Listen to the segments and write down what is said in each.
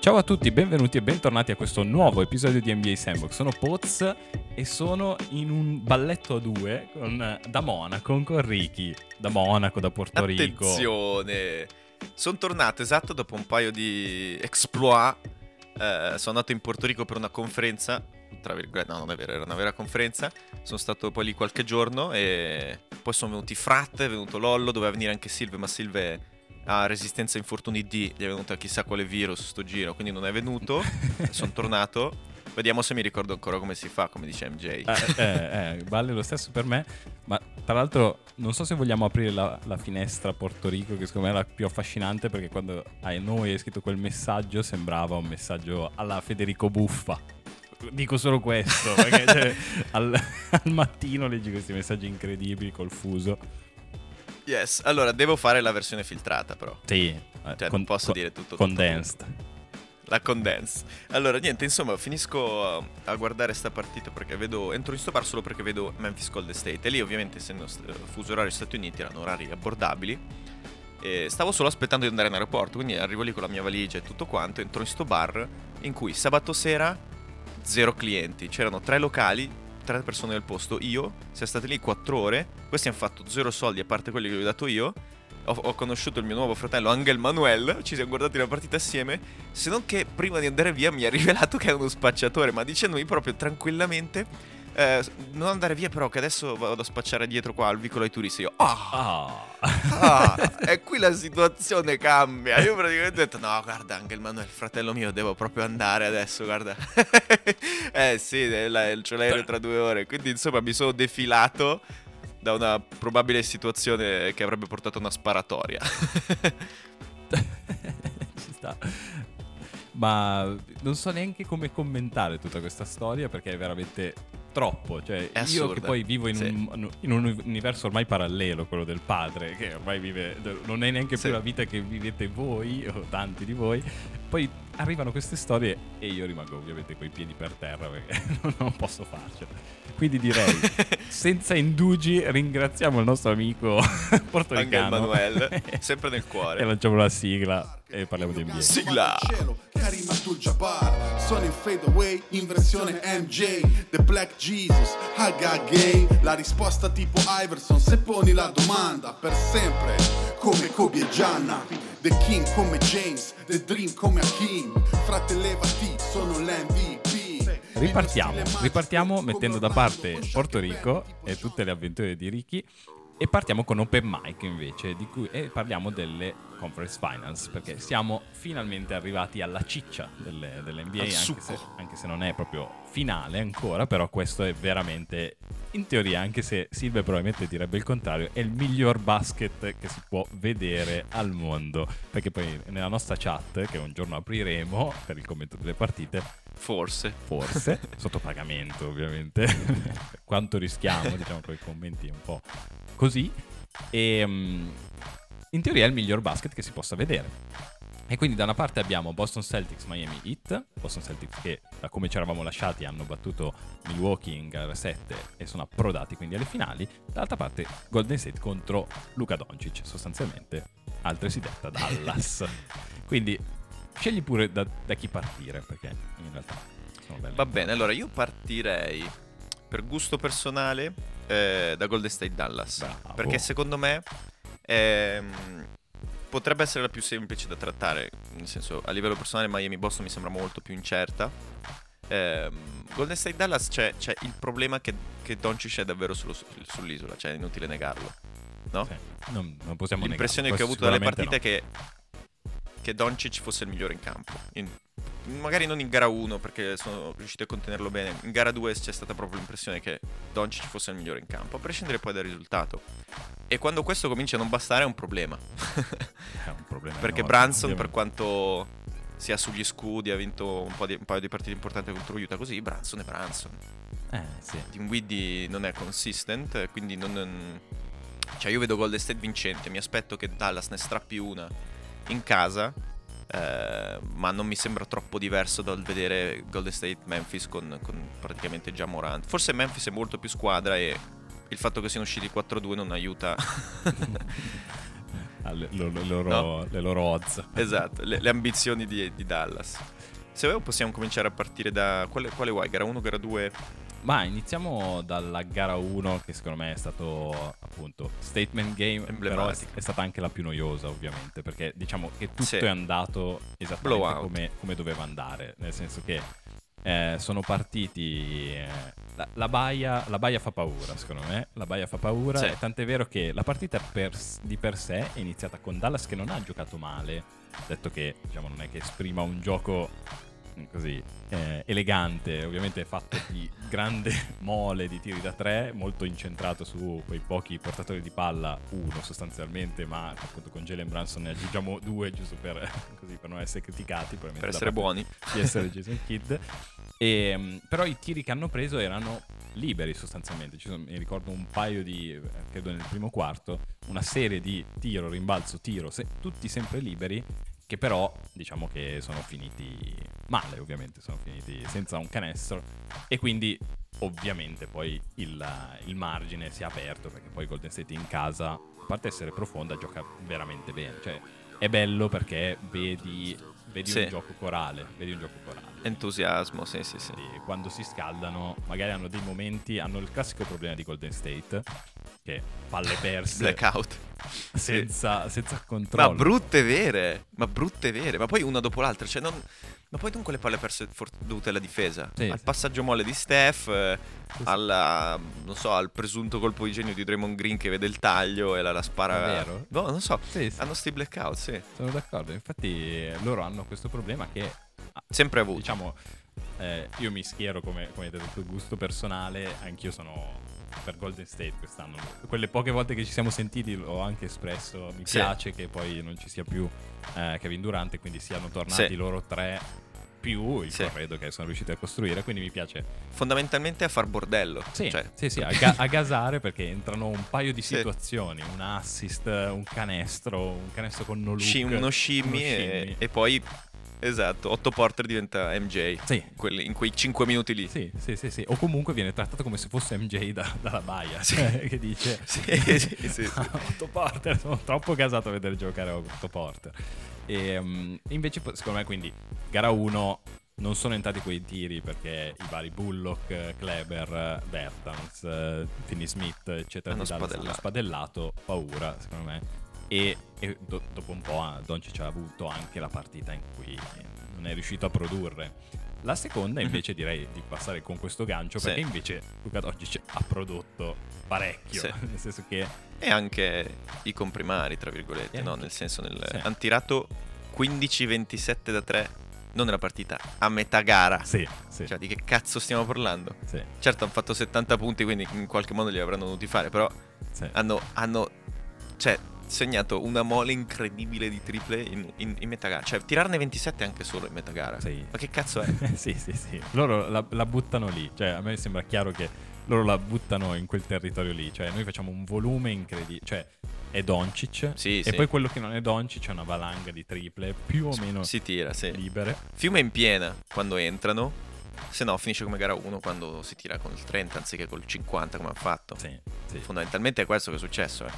Ciao a tutti, benvenuti e bentornati a questo nuovo episodio di NBA Sandbox. Sono Poz e sono in un balletto a due con, da Monaco con Ricky, da Monaco, da Porto Rico. Attenzione! Sono tornato esatto dopo un paio di exploit. Eh, sono andato in Porto Rico per una conferenza. Tra virgolette, no, non è vero, era una vera conferenza. Sono stato poi lì qualche giorno e poi sono venuti Frat, è venuto Lollo, doveva venire anche Silve, ma Silve ha resistenza a infortuni D, gli è venuto chissà quale virus sto giro, quindi non è venuto. sono tornato. Vediamo se mi ricordo ancora come si fa, come dice MJ. Eh, eh, eh, vale lo stesso per me, ma tra l'altro non so se vogliamo aprire la, la, finestra Porto Rico, che secondo me è la più affascinante, perché quando a noi hai scritto quel messaggio sembrava un messaggio alla Federico Buffa. Dico solo questo, perché cioè, al, al mattino leggi questi messaggi incredibili col fuso. Yes, allora devo fare la versione filtrata però. Sì, cioè, con, non posso con, dire tutto. Condensed. Tutto. La condensed. Allora, niente, insomma, finisco a, a guardare sta partita perché vedo. Entro in sto bar solo perché vedo Memphis Gold State. E lì, ovviamente, essendo fuso orario Stati Uniti, erano orari abbordabili. E stavo solo aspettando di andare in aeroporto. Quindi arrivo lì con la mia valigia e tutto quanto. Entro in sto bar in cui sabato sera zero clienti. C'erano tre locali, tre persone del posto, io, siamo stati lì quattro ore, questi hanno fatto zero soldi a parte quelli che gli ho dato io, ho, ho, conosciuto il mio nuovo fratello Angel Manuel, ci siamo guardati la partita assieme, se non che prima di andare via mi ha rivelato che è uno spacciatore, ma dicendomi proprio tranquillamente... Eh, non andare via però che adesso vado a spacciare dietro qua al vicolo ai turisti io ah, oh. ah, e qui la situazione cambia io praticamente ho detto no guarda anche il Manuel fratello mio devo proprio andare adesso guarda eh sì c'ho l'aereo tra due ore quindi insomma mi sono defilato da una probabile situazione che avrebbe portato a una sparatoria. Ci sta. Ma non so neanche come commentare tutta questa storia perché è veramente troppo. Cioè, io che poi vivo in, sì. un, in, un, universo ormai parallelo, quello del padre, che ormai vive, non è neanche più sì. la vita che vivete voi o tanti di voi. Poi arrivano queste storie e io rimango ovviamente coi piedi per terra perché non posso farcela. Quindi direi, senza indugi, ringraziamo il nostro amico portoricano. Emanuele, sempre nel cuore. e lanciamo la sigla e parliamo di NBA. Sigla! Karim Abdul-Jabbar Sono in fade away in versione MJ The Black Jesus, Haga Gay. La risposta tipo Iverson Se poni la domanda per sempre Come Kobe e Gianna. The King come James The Dream come Hakim Frate levati, sono l'MVP Ripartiamo, ripartiamo mettendo da parte Porto Rico e tutte le avventure di Ricky e partiamo con Open Mic invece, di cui e parliamo delle Conference Finals, perché siamo finalmente arrivati alla ciccia delle, dell'NBA, anche se, anche se, non è proprio finale ancora, però questo è veramente, in teoria, anche se Silve probabilmente direbbe il contrario, è il miglior basket che si può vedere al mondo, perché poi nella nostra chat, che un giorno apriremo per il commento delle partite, Forse. Forse, sotto pagamento ovviamente. Quanto rischiamo, diciamo, con i commenti un po' così. E um, in teoria è il miglior basket che si possa vedere. E quindi da una parte abbiamo Boston Celtics, Miami Heat, Boston Celtics che da come ci eravamo lasciati hanno battuto Milwaukee in gara 7 e sono approdati quindi alle finali, dall'altra parte Golden State contro Luca Doncic, sostanzialmente altresì detta Dallas. quindi scegli pure da, da, chi partire perché in realtà sono belle. Va bene, allora io partirei per gusto personale eh, da Golden State Dallas, Bravo. perché secondo me... Ehm, potrebbe essere la più semplice da trattare, nel senso a livello personale Miami-Boston mi sembra molto più incerta. Eh, Golden State Dallas c'è, c'è, il problema che, che Doncic è davvero sullo, sull'isola, cioè è inutile negarlo. No? Sì, non, non possiamo L'impressione negarlo. che ho avuto dalle partite no. è che, che Doncic fosse il migliore in campo. In, magari non in gara 1 perché sono riusciti a contenerlo bene. In gara 2 c'è stata proprio l'impressione che Doncic fosse il migliore in campo, a prescindere poi dal risultato. E quando questo comincia a non bastare è un problema. è un problema. perché enorme, Branson, per quanto sia sugli scudi, ha vinto un, di, un, paio di partite importanti contro Utah, così Branson è Branson. Eh, sì. Dinwiddie non è consistent, quindi non... Cioè io vedo Golden State vincente, mi aspetto che Dallas ne strappi una in casa eh, ma non mi sembra troppo diverso dal vedere Golden State Memphis con, con praticamente già Morant. Forse Memphis è molto più squadra e il fatto che siano usciti 4-2 non aiuta loro, le loro, No. le loro odds. Esatto, le, le ambizioni di, di Dallas. Se vuoi possiamo cominciare a partire da... Quale, quale vuoi? Gara 1, gara 2? Ma iniziamo dalla gara 1 che secondo me è stato appunto statement game, però è, stata anche la più noiosa ovviamente perché diciamo che tutto Sì. è andato esattamente come, come doveva andare, nel senso che eh, sono partiti... eh, la, la baia, la baia fa paura secondo me, la baia fa paura, Sì. tant'è vero che la partita per di per sé è iniziata con Dallas che non ha giocato male, detto che diciamo non è che esprima un gioco così eh, elegante, ovviamente fatto di grande mole di tiri da tre, molto incentrato su quei pochi portatori di palla, uno sostanzialmente, ma appunto con Jalen Branson ne aggiungiamo due giusto per, così, per non essere criticati, Per essere buoni. di essere Jason Kidd. E, mm, però i tiri che hanno preso erano liberi sostanzialmente. Ci sono- mi ricordo un paio di, eh, credo nel primo quarto, una serie di tiro, rimbalzo, tiro, se- tutti sempre liberi, che però diciamo che sono finiti male, ovviamente, sono finiti senza un canestro. E quindi ovviamente poi il, il margine si è aperto perché poi Golden State in casa, a parte essere profonda, gioca veramente bene. Cioè è bello perché vedi, vedi Sì. un gioco corale, vedi un gioco corale. Entusiasmo, sì, sì, sì. Sì, quando si scaldano, magari hanno dei momenti, hanno il classico problema di Golden State, che palle perse Blackout. senza, senza controllo. Ma brutte vere, ma brutte vere, ma poi una dopo l'altra, cioè non... Ma poi non quelle palle perse for- dovute alla difesa, Sì, al sì. passaggio molle di Steph, eh, alla, non so, al presunto colpo di genio di Draymond Green che vede il taglio e la, la spara. Davvero? No, non so, Sì, hanno sti blackout, sì. sono d'accordo. Infatti eh, loro hanno questo problema che, Sempre avuto. diciamo, eh, io mi schiero come, come hai detto gusto personale, anch'io sono per Golden State quest'anno. Quelle poche volte che ci siamo sentiti l'ho anche espresso, mi Sì. piace che poi non ci sia più eh, Kevin Durant e quindi siano tornati Sì. loro tre più il Sì. corredo che sono riusciti a costruire, quindi mi piace Fondamentalmente a far bordello. Sì, Cioè, sì, sì, a, ga- a gasare perché entrano un paio di situazioni, un assist, un canestro, un canestro con no look, sci- uno shimmy, uno e, shimmy. e poi, esatto, Otto Porter diventa MJ. Sì. Quelli- in quei 5 minuti lì. Sì, sì, sì, sì. O comunque viene trattato come se fosse MJ da- dalla baia, Sì. cioè, che dice Sì, sì, sì. Otto Porter, sono troppo gasato a vedere giocare Otto Porter. E um, invece, secondo me, quindi, gara 1 non sono entrati quei tiri perché i vari Bullock, eh, Kleber, eh, Bertans, eh, Finney Smith, eccetera, Hanno Dallas hanno spadellato. spadellato, paura, secondo me. E, e do- dopo un po' Doncic ha avuto anche la partita in cui non è riuscito a produrre. La seconda Mhm. invece direi di passare con questo gancio Sì. perché invece Luca Doncic ha prodotto parecchio, Sì. nel senso che E anche i comprimari, tra virgolette, E no? anche- Nel senso, nel... Sì. hanno tirato 15-27 da 3, non nella partita, a metà gara. sì, sì, Cioè, di che cazzo stiamo parlando? sì, Certo, hanno fatto 70 punti, quindi in qualche modo li avranno dovuti fare, però hanno, hanno cioè, segnato una mole incredibile di triple in, in- in metà gara. Cioè, tirarne 27 anche solo in metà gara. Sì. Ma che cazzo è? sì, sì, sì. Loro la, la buttano lì. Cioè, a me sembra chiaro che loro la buttano in quel territorio lì. Cioè, noi facciamo un volume incredibile. Cioè, è Doncic. Sì, e sì. poi quello che non è Doncic è una valanga di triple più o meno Si tira, sì. libere. Fiume in piena quando entrano, se no finisce come gara 1 quando si tira con il 30 anziché col 50 come ha fatto. Sì, sì. Fondamentalmente è questo che è successo. Eh.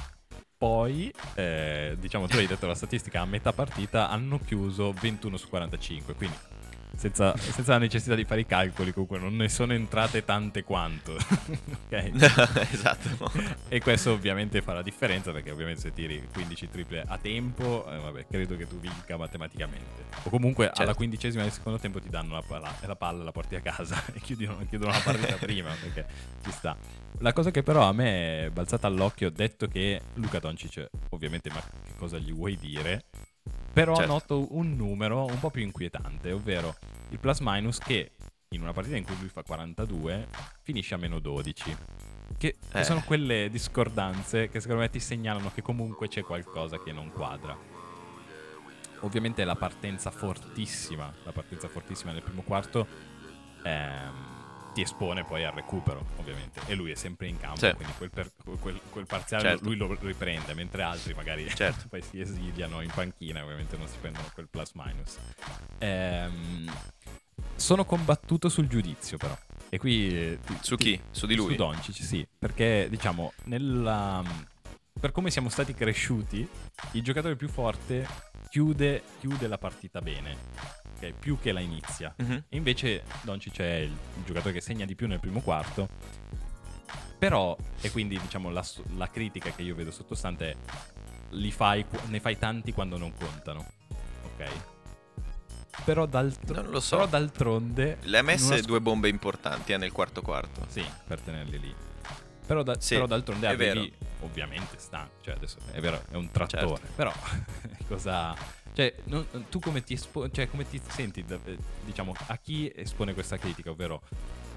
Poi, eh, diciamo, tu hai detto la statistica, a metà partita hanno chiuso 21 su 45, quindi senza, senza la necessità di fare i calcoli, comunque non ne sono entrate tante quanto. ok? esatto. E questo ovviamente fa la differenza perché ovviamente se tiri 15 triple a tempo, eh, vabbè, credo che tu vinca matematicamente. O comunque alla Certo. quindicesima del secondo tempo ti danno la palla, la palla la porti a casa e chiudono, chiudono la partita prima perché ci sta. La cosa che però a me è balzata all'occhio, detto che Luca Doncic, ovviamente, ma che cosa gli vuoi dire? Però Certo. noto un numero un po' più inquietante, ovvero il plus minus che in una partita in cui lui fa 42 finisce a meno 12. Che, che Eh. sono quelle discordanze che secondo me ti segnalano che comunque c'è qualcosa che non quadra. Ovviamente la partenza fortissima, la partenza fortissima nel primo quarto ehm, ti espone poi al recupero, ovviamente. E lui è sempre in campo, Sì. quindi quel, per- quel- quel parziale Certo. lui lo riprende, mentre altri magari Certo. poi si esiliano in panchina, ovviamente non si prendono quel plus minus. Ehm, sono combattuto sul giudizio però. E qui... eh, Su chi? Su di lui? Su Doncic, sì. Perché, diciamo, nella... per come siamo stati cresciuti, il giocatore più forte chiude, chiude la partita bene, ok? più che la inizia. Mhm. E invece Doncic è il giocatore che segna di più nel primo quarto. Però, e quindi diciamo la, la critica che io vedo sottostante è li fai, ne fai tanti quando non contano. Ok? Però, d'altro- Non lo so. però d'altronde... Le ha messe squ- due bombe importanti eh, nel quarto quarto. Sì, per tenerli lì. Però, da- Sì, però d'altronde avevi, vero. ovviamente sta, cioè adesso è vero, è un trattore, Certo. però cosa cioè non- tu come ti espo- cioè come ti senti eh, diciamo a chi espone questa critica, ovvero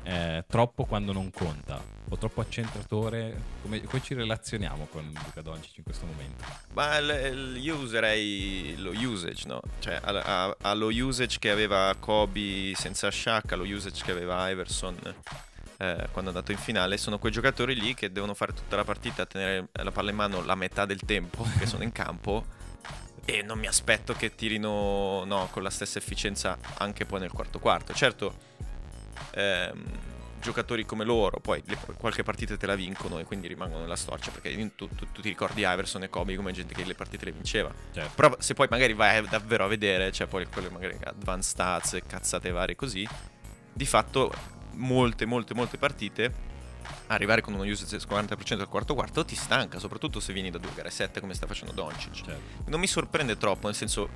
eh, troppo quando non conta o troppo accentratore, come, come ci relazioniamo con Luca Doncic in questo momento? Ma l- l- io userei lo usage, no? Cioè, a- a- allo usage che aveva Kobe senza Shaq, allo usage che aveva Iverson eh, quando è andato in finale, sono quei giocatori lì che devono fare tutta la partita, tenere la palla in mano la metà del tempo che sono in campo e non mi aspetto che tirino no, con la stessa efficienza anche poi nel quarto quarto. Certo, ehm, giocatori come loro poi le- qualche partita te la vincono e quindi rimangono nella storcia perché tu, tu- tu ti ricordi Iverson e Kobe come gente che le partite le vinceva. Cioè, Però se poi magari vai davvero a vedere, cioè poi quelle magari advanced stats e cazzate varie così, di fatto molte, molte, molte partite arrivare con uno usage del 40% al quarto quarto ti stanca, soprattutto se vieni da due gare 7 come sta facendo Doncic. certo. Non mi sorprende troppo, nel senso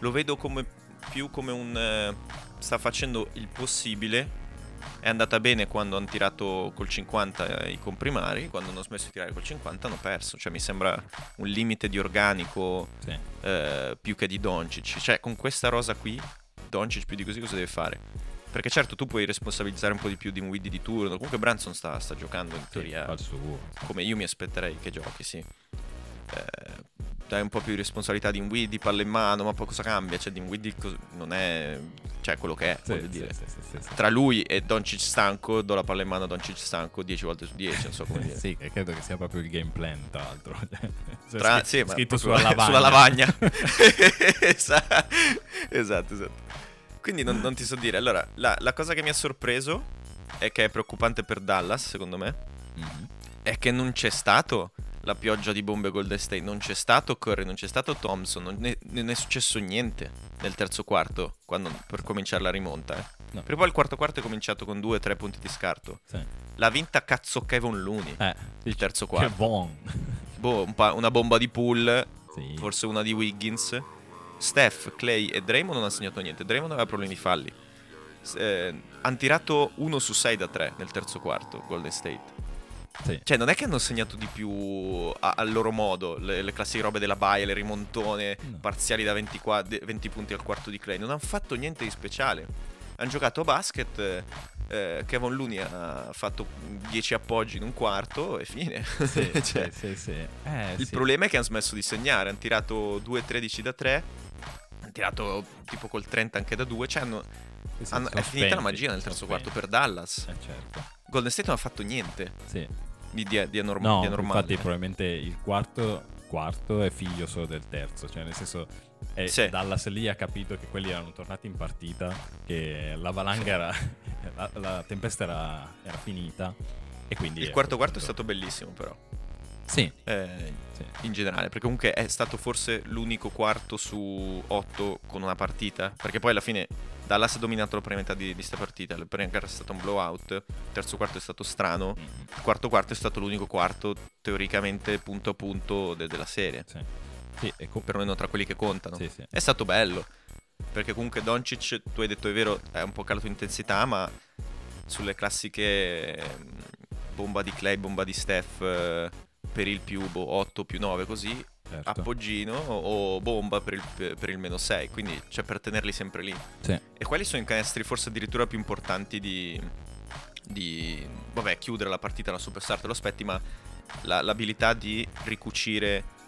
lo vedo come più come un eh, sta facendo il possibile. È andata bene quando hanno tirato col 50 i comprimari, quando hanno smesso di tirare col 50 hanno perso, cioè mi sembra un limite di organico Sì. eh, più che di Doncic. Cioè, con questa rosa qui, Doncic più di così cosa deve fare? Perché certo tu puoi responsabilizzare un po' di più di un Widdy di turno. Comunque Branson sta, sta giocando in teoria come io mi aspetterei che giochi, sì. Eh, dai un po' più di responsabilità di un Widdy, palla in mano, ma poi cosa cambia? Cioè, di un Widdy cos- non è... Cioè, quello che è, Sì, voglio sì, dire. Tra lui e Doncic stanco, do la palla in mano a Doncic stanco 10 volte su 10, non so come dire. Sì, credo che sia proprio il game plan, tra l'altro. Cioè, Tra- scritto proprio sulla lavagna. sulla lavagna. Esa- esatto, esatto. Quindi non, non ti so dire. Allora, la, la cosa che mi ha sorpreso e che è preoccupante per Dallas, secondo me, Mhm. è che non c'è stato la pioggia di bombe Golden State, non c'è stato Curry, non c'è stato Thompson, non è, non è successo niente nel terzo quarto quando- per cominciare la rimonta. Eh. No. Per poi il quarto quarto è cominciato con due o tre punti di scarto. Sì. L'ha vinta cazzo Kevin Looney. Eh, Il terzo che quarto. bon. Boh, un pa- una bomba di pool, Sì. forse una di Wiggins. Steph, Clay e Draymond non hanno segnato niente. Draymond aveva problemi di falli. Eh, hanno tirato 1 su 6 da 3 nel terzo quarto, Golden State. Sì. Cioè, non è che hanno segnato di più a- al loro modo, le, le classiche robe della baia, le rimontone, No. parziali da 20, qua- de- 20 punti al quarto di Clay. Non hanno fatto niente di speciale. Hanno giocato a basket. eh, eh, Kevin Looney ha fatto 10 appoggi in un quarto e fine. Sì, Cioè, sì. Eh, il problema è che hanno smesso di segnare. Hanno tirato 2-13 da 3. Hanno tirato tipo col 30 anche da 2. Cioè, hanno- hanno- è finita la magia nel terzo quarto per Dallas. Eh, certo. Golden State non ha fatto niente Sì. di, di, di anorm- No, di anormale. infatti probabilmente il quarto, quarto è figlio solo del terzo, cioè nel senso è, Sì. Dallas lì ha capito che quelli erano tornati in partita, che la valanga era, la, la tempesta era, era finita e quindi... Il quarto quarto è stato bellissimo, però. Sì, eh, sì. in generale, perché comunque è stato forse l'unico quarto su 8 con una partita. Perché poi alla fine Dallas ha dominato la prima metà di, di sta partita. La prima gara è stata un blowout. Il terzo quarto è stato strano. Il quarto quarto è stato l'unico quarto teoricamente punto a punto de- della serie. Sì. Sì, e Perlomeno tra quelli che contano. sì, sì. È stato bello. Perché comunque Doncic, tu hai detto è vero, è un po' calato intensità, ma sulle classiche ehm, bomba di Clay, bomba di Steph per il più boh, 8 più 9 così, certo. appoggino o bomba per il, per il meno 6, quindi c'è per tenerli sempre lì. Sì. E quelli sono i canestri forse addirittura più importanti di, di vabbè, chiudere la partita, la superstar te lo aspetti, ma la- l'abilità di ricucire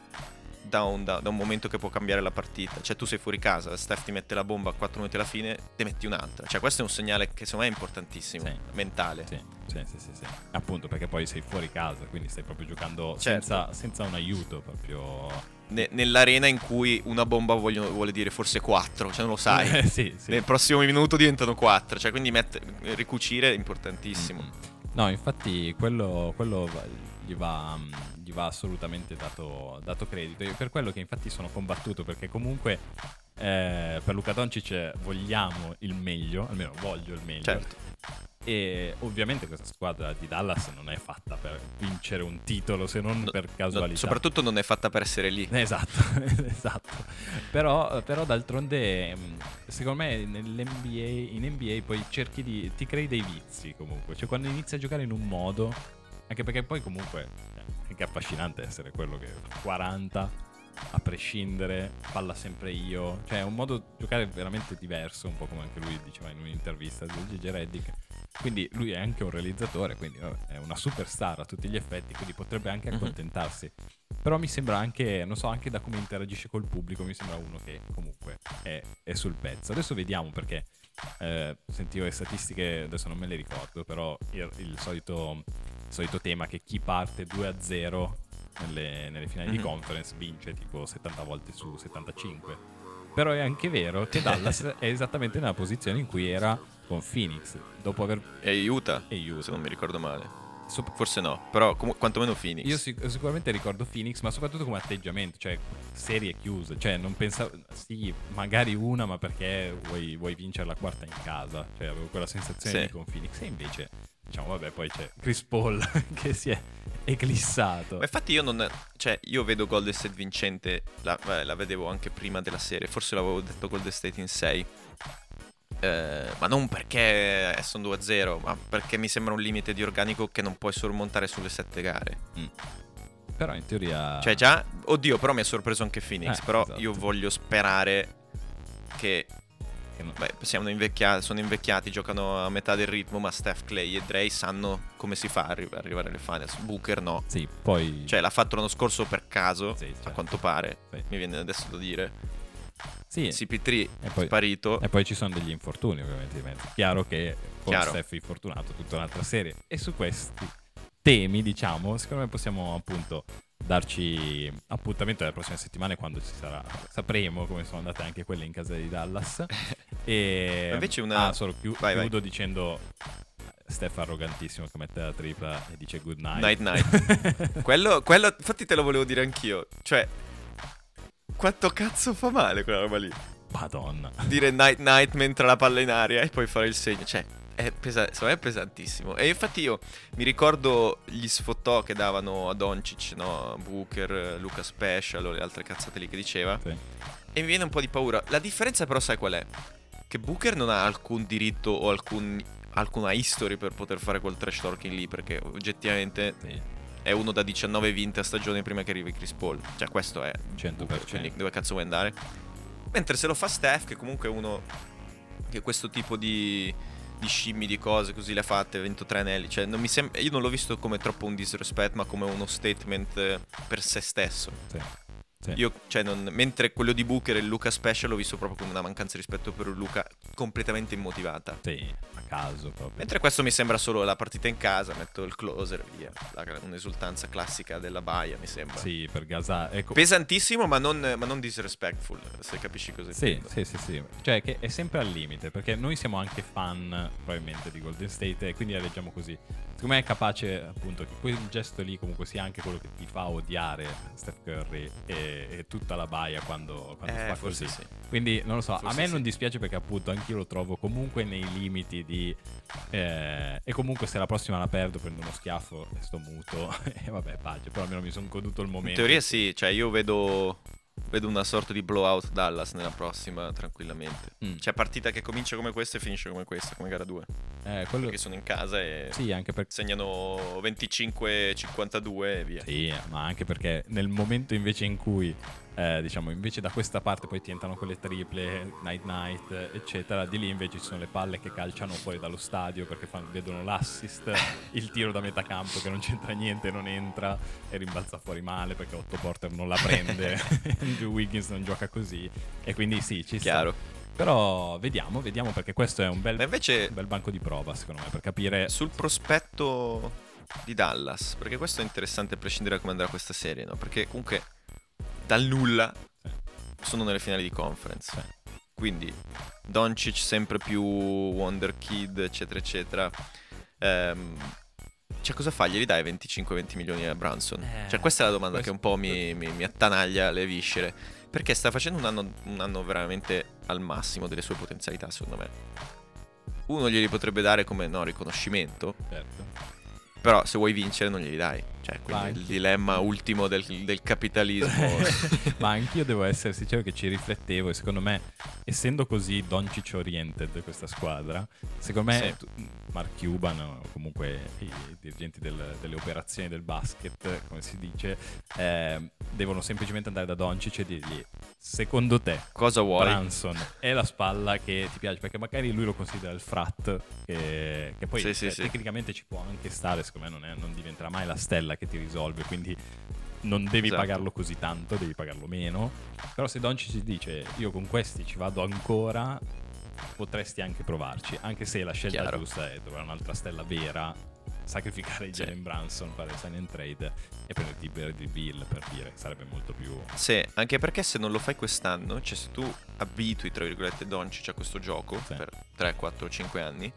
da un, da- da un momento che può cambiare la partita. Cioè tu sei fuori casa, Steph ti mette la bomba a 4 minuti alla fine, te metti un'altra. Cioè questo è un segnale che secondo me è importantissimo, Sì. mentale. Sì, sì, sì, sì, sì. Appunto perché poi sei fuori casa, quindi stai proprio giocando Certo. senza, senza un aiuto proprio... Ne- nell'arena in cui una bomba voglio- vuole dire forse 4, cioè non lo sai. Eh, sì, sì. Nel prossimo minuto diventano 4, cioè quindi mette- ricucire è importantissimo. Mm. No, infatti quello, quello gli va, mm, gli va assolutamente dato, dato credito. Io per quello che infatti sono combattuto, perché comunque eh, per Luca Doncic vogliamo il meglio, almeno voglio il meglio. Certo. E ovviamente questa squadra di Dallas non è fatta per vincere un titolo se non No, per no, casualità. soprattutto non è fatta per essere lì. Esatto, esatto. Però, però d'altronde, mh, secondo me nell'NBA, in NBA poi cerchi di... ti crei dei vizi comunque. Cioè quando inizi a giocare in un modo, anche perché poi comunque è che affascinante essere quello che fa 40 a prescindere, palla sempre io. Cioè è un modo di giocare veramente diverso, un po' come anche lui diceva in un'intervista di Gigi Reddick. Quindi lui è anche un realizzatore, quindi vabbè, è una superstar a tutti gli effetti, quindi potrebbe anche Mhm. accontentarsi. Però mi sembra anche, non so, anche da come interagisce col pubblico, mi sembra uno che comunque è, è sul pezzo. Adesso vediamo perché eh, sentivo le statistiche, adesso non me le ricordo, però il, il solito, solito tema che chi parte 2-0 nelle, nelle finali di Mhm. conference vince tipo 70 volte su 75. Però è anche vero che Dallas è esattamente nella posizione in cui era con Phoenix, dopo aver... E Utah, E Utah. se non mi ricordo male. sop- Forse no, però comu- quantomeno Phoenix. Io sic- sicuramente ricordo Phoenix, ma soprattutto come atteggiamento, cioè serie chiuse, cioè non pensavo, sì, magari una, ma perché vuoi, vuoi vincere la quarta in casa, cioè avevo quella sensazione Sì. con Phoenix e invece, diciamo, vabbè, poi c'è Chris Paul che si è eclissato. Ma infatti io non... Cioè, io vedo Golden State vincente, la, vabbè, la vedevo anche prima della serie, forse l'avevo detto Golden State in 6. Eh, ma non perché sono 2-0, ma perché mi sembra un limite di organico che non puoi sormontare sulle 7 gare. Però in teoria... Cioè già, oddio, però mi ha sorpreso anche Phoenix, Eh, però esatto. io voglio sperare che... che Beh, siamo invecchiati, sono invecchiati, giocano a metà del ritmo, ma Steph, Clay e Dre sanno come si fa a arri- arrivare alle finals. Booker no. Sì, poi... Cioè, l'ha fatto l'anno scorso per caso, Sì, a certo. quanto pare. Sì. Mi viene adesso da dire. sì, CP3 e poi, sparito. e poi ci sono degli infortuni ovviamente di mezzo. Chiaro che con Chiaro. Steph infortunato tutta un'altra serie. E su questi temi, diciamo, secondo me possiamo appunto darci appuntamento alle prossime settimane quando ci sarà sapremo come sono andate anche quelle in casa di Dallas e invece una- ah, solo chiu- Vai, vai. chiudo dicendo Steph arrogantissimo che mette la tripla e dice good night Night night. quello, quello, infatti te lo volevo dire anch'io. Cioè, quanto cazzo fa male quella roba lì? madonna Dire night night mentre la palla in aria e poi fare il segno. Cioè, è, pesa- è pesantissimo. E infatti io mi ricordo gli sfottò che davano a Doncic, no? Booker, Luca Special o le altre cazzate lì che diceva. Sì. E mi viene un po' di paura. La differenza però sai qual è? Che Booker non ha alcun diritto o alcun- alcuna history per poter fare quel trash talking lì perché oggettivamente sì, è uno da 19 vinte a stagione prima che arrivi Chris Paul. Cioè questo è 100% quindi dove cazzo vuoi andare? Mentre se lo fa Steph, che comunque è uno che questo tipo di, di scimmi, di cose così le ha fatte, ha vinto tre anelli. Cioè, non mi sembra, io non l'ho visto come troppo un disrespect, ma come uno statement eh, per se stesso. sì, sì. Io, cioè, non- mentre quello di Booker e il Luca Special l'ho visto proprio come una mancanza di rispetto per un Luca completamente immotivata. Sì, a caso proprio Mentre questo mi sembra solo la partita in casa, metto il closer via. La- un'esultanza classica della baia, mi sembra. sì per gasare ecco Pesantissimo, ma non, ma non disrespectful, se capisci cosa Sì, intendo. sì, sì, sì. Cioè che è sempre al limite, perché noi siamo anche fan probabilmente di Golden State e quindi la leggiamo così. Secondo me è capace appunto che quel gesto lì comunque sia anche quello che ti fa odiare Steph Curry e, e tutta la baia quando, quando Eh, fa così. sì. Quindi non lo so, a Forse me sì. non dispiace perché appunto anch'io lo trovo comunque nei limiti di... eh, e comunque se la prossima la perdo prendo uno schiaffo e sto muto e vabbè pace, però almeno mi sono goduto il In momento. teoria sì, cioè io vedo, vedo una sorta di blowout Dallas nella prossima tranquillamente. Mm. C'è partita che comincia come questa e finisce come questa, come gara 2. Eh, quello... Perché sono in casa e Sì, anche perché... segnano 25-52 e via. Sì, ma anche perché nel momento invece in cui, eh, diciamo, invece da questa parte poi ti entrano quelle triple, night night, eccetera, di lì invece ci sono le palle che calciano fuori dallo stadio perché fanno- vedono l'assist, il tiro da metà campo che non c'entra niente, non entra e rimbalza fuori male perché Otto Porter non la prende, Andrew Wiggins non gioca così e quindi sì, ci sta. Chiaro. Però vediamo, vediamo perché questo è un bel, invece un bel banco di prova secondo me per capire... sul prospetto di Dallas, perché questo è interessante a prescindere da come andrà questa serie, no? Perché comunque dal nulla sono nelle finali di conference. Quindi Doncic sempre più Wonder Kid, eccetera, eccetera. Ehm, cioè, cosa fa? Glieli dai 25-20 milioni a Branson? Eh, cioè, questa è la domanda questo- che un po' mi, mi- mi attanaglia le viscere. Perché sta facendo un anno, un anno veramente al massimo delle sue potenzialità, secondo me. Uno glieli potrebbe dare come no, riconoscimento, Certo. però se vuoi vincere non glieli dai. Cioè, quindi il dilemma ultimo del, del capitalismo. Ma anch'io devo essere sincero che ci riflettevo e secondo me, essendo così Doncic oriented questa squadra, secondo me Sì. Mark Cuban o comunque i dirigenti del- delle operazioni del basket, come si dice, eh, devono semplicemente andare da Doncic e dirgli secondo te cosa vuoi? Branson è la spalla che ti piace perché magari lui lo considera il frat che, che poi Sì, eh, sì. tecnicamente ci può anche stare secondo me non, è- non diventerà mai la stella che ti risolve quindi non devi Esatto. pagarlo così tanto devi pagarlo meno però se Doncic ti dice io con questi ci vado ancora potresti anche provarci anche se la scelta Chiaro. giusta è trovare un'altra stella vera sacrificare Sì. Jalen Branson fare sign and trade e prenderti Bradley Bill per dire sarebbe molto più Sì, anche perché se non lo fai quest'anno, cioè se tu abitui, tra virgolette, Doncic a questo gioco Sì. per 3, 4, 5 anni,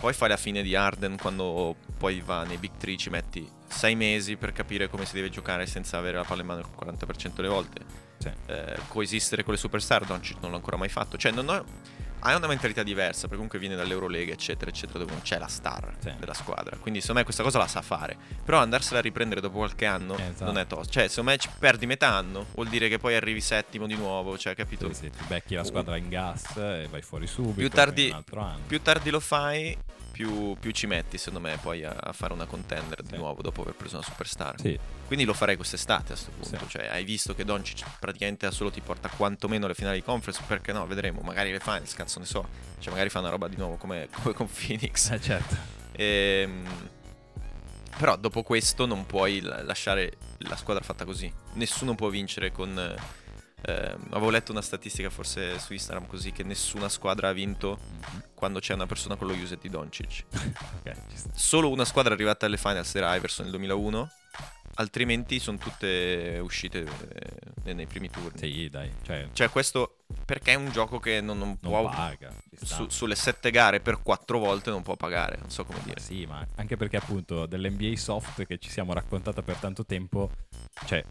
poi fai la fine di Arden quando poi va nei Big 3, ci metti 6 mesi per capire come si deve giocare senza avere la palla in mano il 40% delle volte. Sì. Eh, coesistere con le superstar, Doncic non l'ha ancora mai fatto. Cioè, non ho... Hai una mentalità diversa, perché comunque viene dall'Eurolega, eccetera, eccetera, dove non c'è la star Sì. della squadra. Quindi, secondo me, questa cosa la sa fare. Però andarsela a riprendere dopo qualche anno esatto. non è tosto. Cioè, secondo me ci perdi metà anno, vuol dire che poi arrivi settimo di nuovo, cioè, capito? Sì, sì, ti becchi la squadra in gas e vai fuori subito. Più tardi-. Più tardi lo fai, più, più ci metti, secondo me, poi a, a fare una contender Sì. di nuovo dopo aver preso una superstar. Sì, Quindi lo farei quest'estate a questo punto. Sì. Cioè, hai visto che Doncic praticamente da solo ti porta quantomeno alle finali di conference. Perché no? Vedremo. Magari le finals, cazzo ne so. Cioè, magari fa una roba di nuovo come, come con Phoenix. eh, certo. Ehm, però dopo questo non puoi la- lasciare la squadra fatta così. Nessuno può vincere con. Ehm, avevo letto una statistica forse su Instagram così che nessuna squadra ha vinto Mhm. quando c'è una persona con lo user di Doncic. Ok, ci sta. Solo una squadra è arrivata alle finals era Iverson nel 2001. Altrimenti sono tutte uscite eh, nei primi turni. Sì, dai, cioè, Cioè, questo perché è un gioco che non, non non può. paga. su- sulle sette gare per quattro volte non può pagare. Non so come dire. Sì, ma anche perché appunto dell'NBA soft che ci siamo raccontata per tanto tempo, cioè,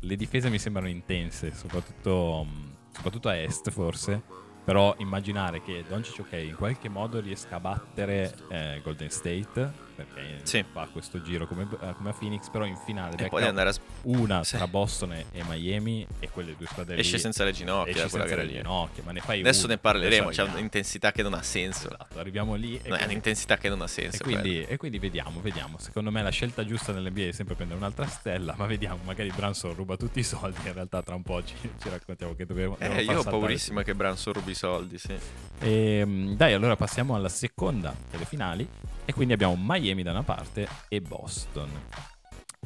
le difese mi sembrano intense, soprattutto, mh, soprattutto a est forse. Però immaginare che Doncic, ok, in qualche modo riesca a battere eh, Golden State, perché Sì. fa questo giro come, eh, come a Phoenix, però in finale E poi andare a. una Sì. tra Boston e- e Miami e quelle due squadre Esce lì senza le ginocchia quella senza le lì. ginocchia, ma ne fai Adesso una. ne parleremo. C'è un'intensità che non ha senso. Esatto, arriviamo lì e No, è un'intensità che non ha senso. e quindi, e quindi vediamo, vediamo. Secondo me la scelta giusta nell'NBA è sempre prendere un'altra stella, ma vediamo, magari Branson ruba tutti i soldi, in realtà tra un po' ci, ci raccontiamo che devono Eh, io ho paurissima che Branson rubi i soldi, sì. Ehm, dai, allora passiamo alla seconda delle finali e quindi abbiamo Miami da una parte e Boston.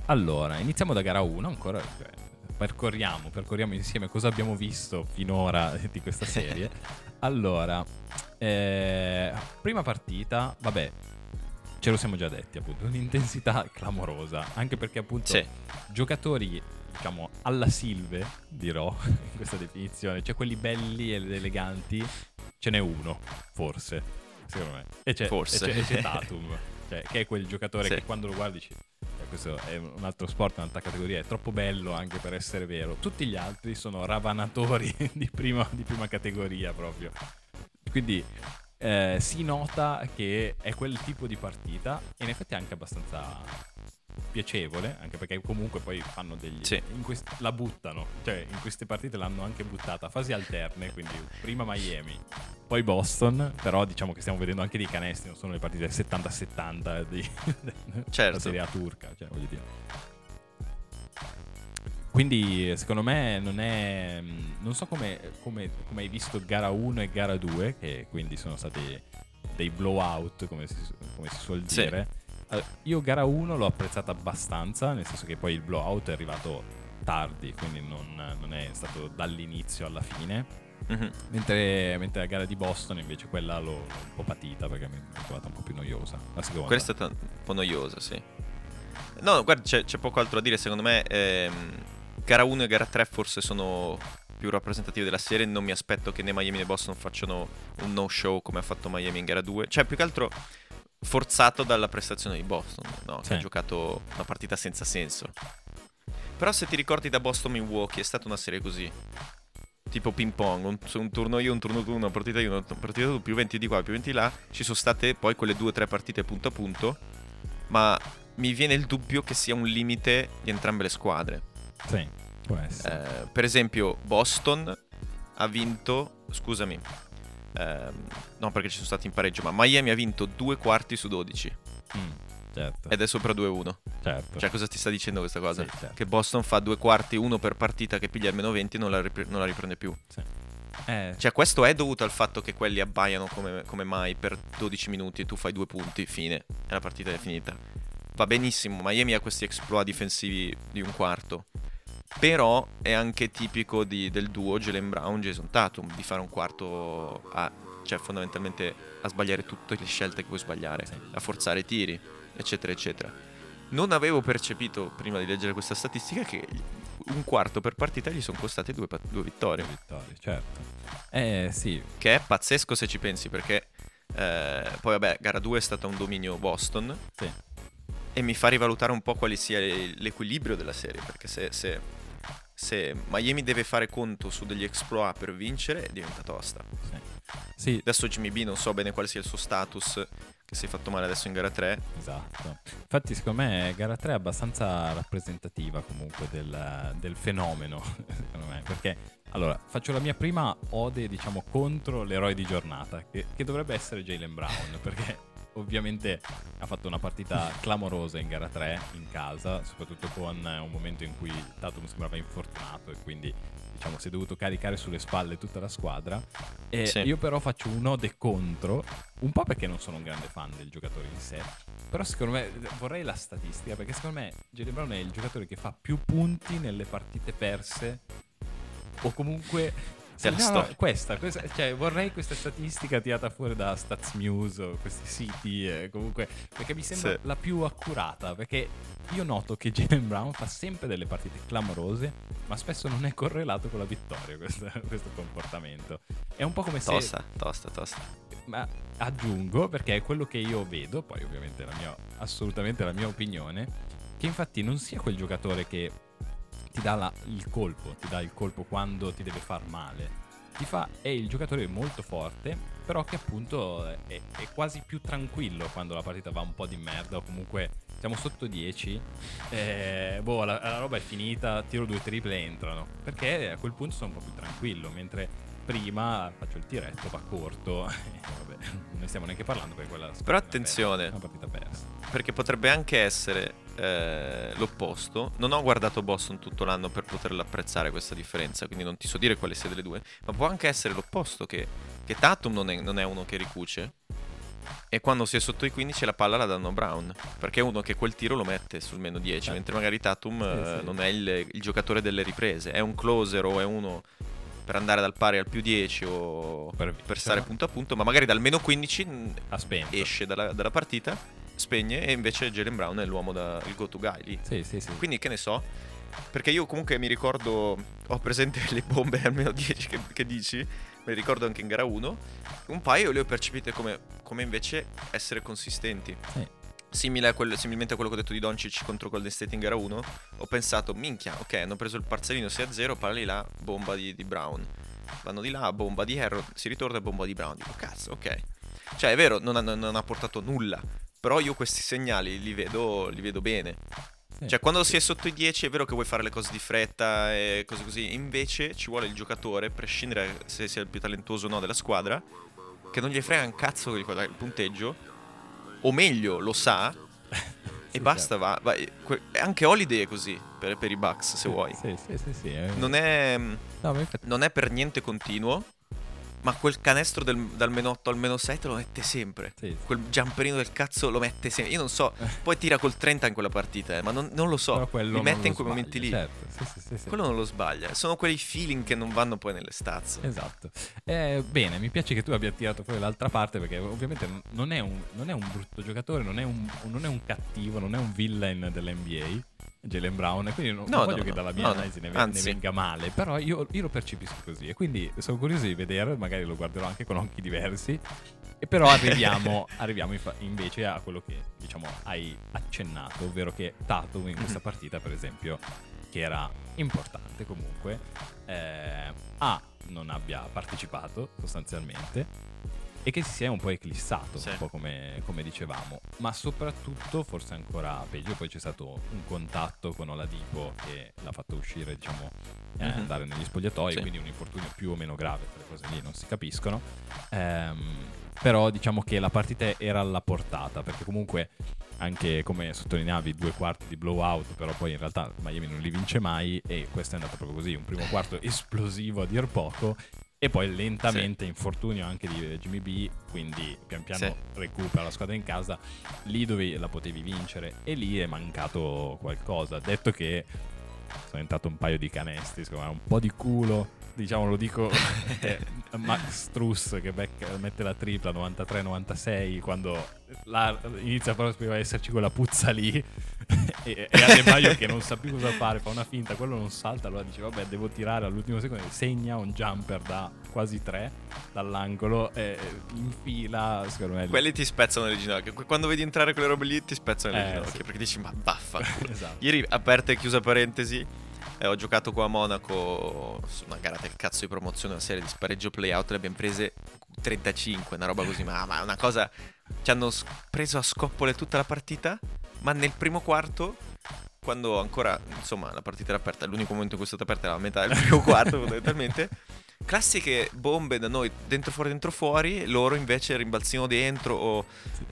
Allora, iniziamo da gara 1, ancora cioè, percorriamo, percorriamo insieme cosa abbiamo visto finora di questa serie. Allora, eh, prima partita, vabbè, ce lo siamo già detti appunto, un'intensità clamorosa, anche perché appunto Sì. giocatori diciamo alla Silve, dirò in questa definizione, cioè quelli belli ed eleganti, ce n'è uno, forse, secondo me. E c'è, Forse. e c'è, e c'è Tatum, cioè, che è quel giocatore Sì. che quando lo guardi dici, "Eh, questo è un altro sport, un'altra categoria, è troppo bello anche per essere vero. Tutti gli altri sono ravanatori di prima, di prima categoria proprio. Quindi eh, si nota che è quel tipo di partita e in effetti è anche abbastanza piacevole, anche perché comunque poi fanno degli... Sì. in quest- la buttano, cioè in queste partite l'hanno anche buttata a fasi alterne, quindi prima Miami, poi Boston, però diciamo che stiamo vedendo anche dei canestri, non sono le partite 70-70 di Certo. Serie A turca, cioè voglio dire. Quindi secondo me non è... Non so come, come, come hai visto gara 1 e gara 2, che quindi sono stati dei blowout, come si, come si suol Sì. Allora, io gara 1 l'ho apprezzata abbastanza, nel senso che poi il blowout è arrivato tardi, quindi non, non è stato dall'inizio alla fine. Mhm. Mentre, mentre la gara di Boston invece quella l'ho, l'ho un po' patita perché mi è trovata un po' più noiosa. La seconda. Quella è stata un po' noiosa, sì. No, guarda, c'è, c'è poco altro da dire. Secondo me, ehm, gara 1 e gara 3 forse sono più rappresentative della serie. Non mi aspetto che né Miami né Boston facciano un no-show come ha fatto Miami in gara 2. Cioè, più che altro, forzato dalla prestazione di Boston, no? che Sì. ha giocato una partita senza senso. Però se ti ricordi da Boston Milwaukee è stata una serie così. Tipo ping pong, un, un turno io, un turno tu, una partita io, una partita tu, più 20 di qua, più 20 di là. Ci sono state poi quelle due o tre partite punto a punto. Ma mi viene il dubbio che sia un limite di entrambe le squadre. Sì, può essere. Eh, per esempio, Boston ha vinto, scusami, ehm, no perché ci sono stati in pareggio, ma Miami ha vinto due quarti su 12 Mm, certo, ed è sopra 2-1. certo. Cioè, cosa ti sta dicendo questa cosa? Sì, certo. Che Boston fa due quarti, uno per partita che piglia il meno 20 e non la, ripre- non la riprende più. Eh, Cioè, questo è dovuto al fatto che quelli abbaiano come, come mai per 12 minuti e tu fai due punti, fine, e la partita è finita. Va benissimo, Miami ha questi exploit difensivi di un quarto. Però è anche tipico di- del duo Jalen Brown Jason Tatum di fare un quarto a, cioè fondamentalmente a sbagliare tutte le scelte che puoi sbagliare, Sì. a forzare i tiri, eccetera, eccetera. Non avevo percepito prima di leggere questa statistica che un quarto per partita gli sono costate due, due vittorie. vittorie, certo. Eh sì, Che è pazzesco se ci pensi perché eh, poi vabbè, gara 2 è stata un dominio Boston sì. e mi fa rivalutare un po' quale sia l'equilibrio della serie perché se, se- se Miami deve fare conto su degli exploit per vincere diventa tosta. Sì. Sì, Adesso Jimmy B non so bene quale sia il suo status che si è fatto male adesso in gara 3. esatto. Infatti, secondo me, gara 3 è abbastanza rappresentativa comunque del, del fenomeno, secondo me. Perché, allora, faccio la mia prima ode, diciamo, contro l'eroe di giornata, che, che dovrebbe essere Jalen Brown, perché ovviamente ha fatto una partita clamorosa in gara 3 in casa, soprattutto con eh, un momento in cui Tatum sembrava infortunato e quindi diciamo si è dovuto caricare sulle spalle tutta la squadra. E Sì. io però faccio un ode contro, un po' perché non sono un grande fan del giocatore in sé, però secondo me vorrei la statistica perché secondo me Jalen Brown è il giocatore che fa più punti nelle partite perse o comunque Della storia. questa, questa- cioè vorrei questa statistica tirata fuori da StatsMuse o questi siti eh, comunque perché mi sembra Sì. la più accurata perché io noto che Jalen Brown fa sempre delle partite clamorose ma spesso non è correlato con la vittoria questo, questo comportamento è un po' come se Tosta, tosta, tosta. ma aggiungo perché è quello che io vedo, poi ovviamente la mia, assolutamente la mia opinione, che infatti non sia quel giocatore che ti dà la- il colpo, ti dà il colpo quando ti deve far male. Ti fa, è il giocatore molto forte, però che appunto è, è quasi più tranquillo quando la partita va un po' di merda o comunque siamo sotto 10, eh, boh, la, la roba è finita, tiro due triple e entrano. Perché a quel punto sono un po' più tranquillo, mentre prima faccio il tiretto, va corto, e vabbè, non ne stiamo neanche parlando perché quella Però attenzione. è una partita persa. Perché potrebbe anche essere eh, l'opposto. Non ho guardato Boston tutto l'anno per poterla apprezzare questa differenza, quindi non ti so dire quale sia delle due. Ma può anche essere l'opposto, che, che Tatum non è, non è uno che ricuce. E quando si è sotto i 15 la palla la danno a Brown. Perché è uno che quel tiro lo mette sul meno 10. Certo. Mentre magari Tatum eh, sì. non è il, il giocatore delle riprese. È un closer o è uno per andare dal pari al più 10 o Per per, stare punto a punto. Ma magari dal meno 15 mh, Ha spento. esce dalla, dalla partita, spegne e invece Jalen Brown è l'uomo da il go to guy lì. Sì, sì, sì. Quindi che ne so? Perché io comunque mi ricordo, ho presente le bombe almeno 10 che, che dici, me le ricordo anche in gara 1. Un paio le ho percepite come, come invece essere consistenti. Sì. Simile a quello, similmente a quello che ho detto di Doncic contro Golden State in gara 1, ho pensato, minchia, ok, hanno preso il parzialino 6-0, palla di là, bomba di, di Brown. Vanno di là, bomba di Harrod, si ritorna bomba di Brown. Dico, cazzo, ok. Cioè, è vero, non ha, non ha portato nulla, però io questi segnali li vedo, li vedo bene. Sì. Cioè, quando si è sotto i 10 è vero che vuoi fare le cose di fretta e cose così. Invece ci vuole il giocatore, prescindere se sia il più talentuoso o no della squadra, che non gli frega un cazzo il punteggio. O meglio, lo sa. E basta, va. va. Anche Holiday è così per, per i Bucks, se Sì, vuoi. Sì, sì, sì, sì. eh. Non è, No, infatti- non è per niente continuo. Ma quel canestro del- dal meno 8 al meno 7 lo mette sempre. sì. Quel jumperino del cazzo lo mette sempre. Io non so. Poi tira col 30 in quella partita, eh, ma non, non lo so. Li mette in quei momenti lì. Certo, sì, sì, sì. Quello non lo sbaglia. Sono quei feeling che non vanno poi nelle stats. Esatto. Eh, bene, mi piace che tu abbia tirato fuori l'altra parte perché ovviamente non è un, non è un brutto giocatore, non è un, non è un cattivo, non è un villain dell'NBA. Jalen Brown, e quindi non, No, non no, voglio che no, dalla mia no, analisi ne, ne venga male, però io, io lo percepisco così e quindi sono curioso di vedere, magari lo guarderò anche con occhi diversi. E però arriviamo, arriviamo infa- invece a quello che diciamo hai accennato, ovvero che Tatum in questa Mhm. partita, per esempio, che era importante comunque, eh, A, non abbia partecipato sostanzialmente e che si sia un po' eclissato, Sì. un po' come, come dicevamo, ma soprattutto, forse ancora peggio, poi c'è stato un contatto con Oladipo che l'ha fatto uscire, diciamo, eh, Mhm. andare negli spogliatoi, Sì. quindi un infortunio più o meno grave, quelle cose lì non si capiscono. Ehm, però diciamo che la partita era alla portata, perché comunque anche come sottolineavi due quarti di blowout, però poi in realtà Miami non li vince mai e questo è andato proprio così, un primo quarto esplosivo a dir poco e poi lentamente infortunio anche di Jimmy B, quindi pian piano Sì. recupera la squadra in casa, lì dove la potevi vincere e lì è mancato qualcosa, detto che sono entrato un paio di canestri, secondo me un po' di culo, diciamo lo dico eh, Max Truss che becca- mette la tripla 93-96 quando la- inizia proprio a esserci quella puzza lì e, e Adebayo che non sa più cosa fare, fa una finta, quello non salta, allora dice vabbè devo tirare all'ultimo secondo, segna un jumper da quasi 3 dall'angolo e infila, secondo me... Quelli ti spezzano le ginocchia. Qu- Quando vedi entrare quelle robe lì ti spezzano le Eh, ginocchia sì. perché dici ma baffa. esatto. Ieri, aperta e chiusa parentesi, eh, ho giocato qua a Monaco su una gara del cazzo di promozione, una serie di spareggio playout, le abbiamo prese 35, una roba così, ma, ma è una cosa... Ci hanno preso a scoppole tutta la partita, ma nel primo quarto, quando ancora, insomma, la partita era aperta, l'unico momento in cui è stata aperta era la metà del primo quarto fondamentalmente, classiche bombe da noi, dentro fuori, dentro fuori, loro invece rimbalzino dentro, o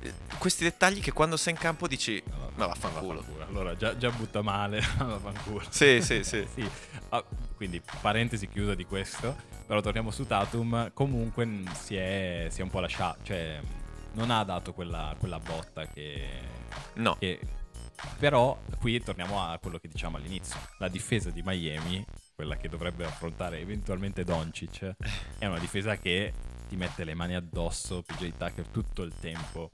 eh, questi dettagli che quando sei in campo dici... Allora, Ma vaffanculo. Allora, già, già butta male, vaffanculo. Sì, sì, sì. Sì. Ah, quindi, parentesi chiusa di questo, però torniamo su Tatum, comunque mh, si è, si è un po' lasciato, cioè non ha dato quella, quella botta che, No. che- Però qui torniamo a quello che diciamo all'inizio, la difesa di Miami, quella che dovrebbe affrontare eventualmente Doncic, è una difesa che ti mette le mani addosso, PJ Tucker tutto il tempo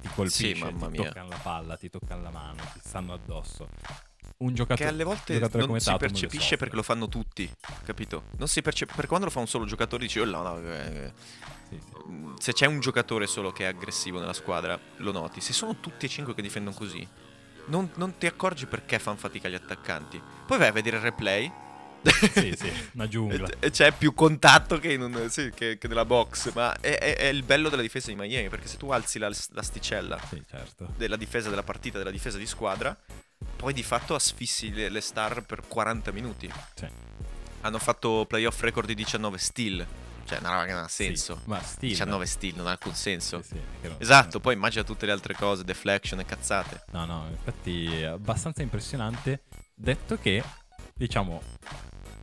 ti colpisce, Sì, mamma ti toccano la palla, ti toccano la mano, ti stanno addosso. Un giocatore Che alle volte non si percepisce perché lo fanno tutti, capito? Non si percepisce perché quando lo fa un solo giocatore dici oh no, no, eh, Sì, sì. mm, se c'è un giocatore solo che è aggressivo nella squadra, lo noti. Se sono tutti e cinque che difendono così, non, non ti accorgi perché fanno fatica gli attaccanti. Poi vai a vedere il replay sì, sì, una giungla. c'è più contatto che, in un- sì, che- che nella box, ma è, è- è il bello della difesa di Miami, perché se tu alzi la- l'asticella Sì, certo. della difesa della partita, della difesa di squadra, poi di fatto asfissi le, le star per 40 minuti. Sì. Hanno fatto playoff record di 19 steal. Cioè, una roba che non ha senso. Sì, ma Steve 19 steal non ha alcun senso. Sì, sì, Esatto, poi immagina tutte le altre cose, deflection e cazzate. No, no, infatti è abbastanza impressionante. Detto che, diciamo,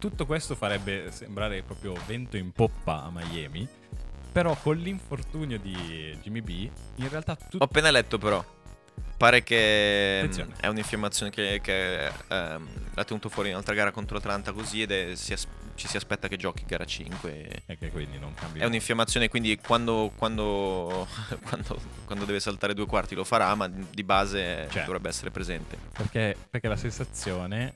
tutto questo farebbe sembrare proprio vento in poppa a Miami. Però con l'infortunio di Jimmy B, in realtà Ho tutto... appena letto però. Pare che mm, Attenzione. è un'infiammazione che, che, ehm, l'ha tenuto fuori in un'altra gara contro l'Atlanta così ed è- si as- ci si aspetta che giochi gara 5. E che quindi non cambia. È un'infiammazione, quindi quando, quando, quando, quando deve saltare due quarti lo farà, ma di base Cioè. dovrebbe essere presente. Perché, perché la sensazione,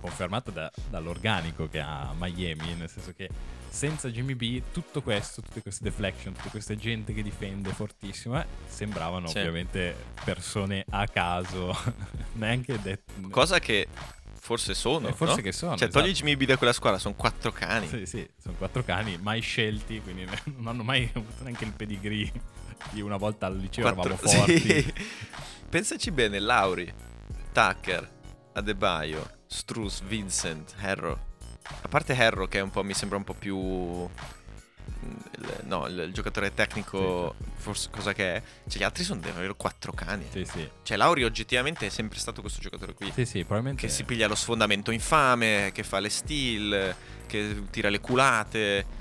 confermata da- dall'organico che ha Miami, nel senso che senza Jimmy B tutto questo, tutte queste deflection, tutte queste gente che difende fortissimo, eh, sembravano Sì. ovviamente persone a caso, neanche detto... Cosa che forse sono. Eh, forse no? che sono, Cioè, togli esatto. Jimmy B da quella squadra, sono quattro cani. Sì, sì, sono quattro cani mai scelti, quindi non hanno mai avuto neanche il pedigree di una volta al liceo Quattro- eravamo forti. sì. Pensaci bene, Lauri, Tucker, Adebayo, Struz, Vincent, Harrow. A parte Harrow che è un po', mi sembra un po' più... mm, No, il, il giocatore tecnico, forse cosa che è. Cioè, gli altri sono davvero quattro cani. Sì, sì, Cioè, Lauri oggettivamente è sempre stato questo giocatore qui. sì, sì, probabilmente... Che si piglia lo sfondamento infame, che fa le steal, che tira le culate.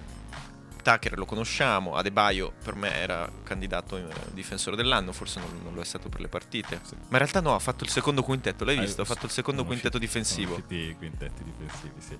Tucker lo conosciamo, Adebayo per me era candidato eh, difensore dell'anno, forse non, non lo è stato per le partite. Sì. Ma in realtà no, ha fatto il secondo quintetto, l'hai Eh, visto? Ha fatto il secondo quintetto usciti- difensivo. Usciti i quintetti difensivi, sì.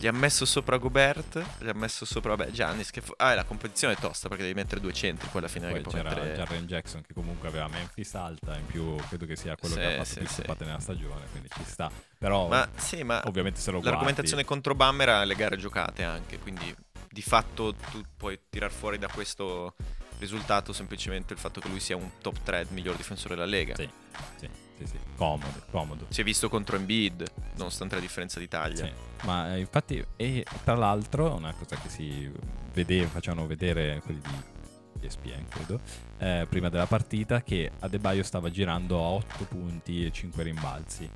Gli ha messo sopra Gobert, gli ha messo sopra, vabbè, Giannis, che... fu- Ah, la competizione è tosta perché devi mettere due centri, poi alla fine Poi che c'era mettere... Jarren Jackson che comunque aveva Memphis alta, in più credo che sia quello Sì, che ha fatto sì, più sì. nella stagione, quindi ci sta. Però Ma sì, ma ovviamente se lo guardi... L'argomentazione contro Bam era le gare giocate anche, quindi di fatto tu puoi tirar fuori da questo Risultato semplicemente il fatto che lui sia un top 3 miglior difensore della Lega. Sì, sì, sì, sì. Comodo, comodo. Si è visto contro Embiid, nonostante la differenza di taglia. Sì, ma eh, infatti, e tra l'altro, una cosa che si vedeva, facevano vedere quelli di ESPN, credo, eh, prima della partita, che Adebayo stava girando a 8 punti e 5 rimbalzi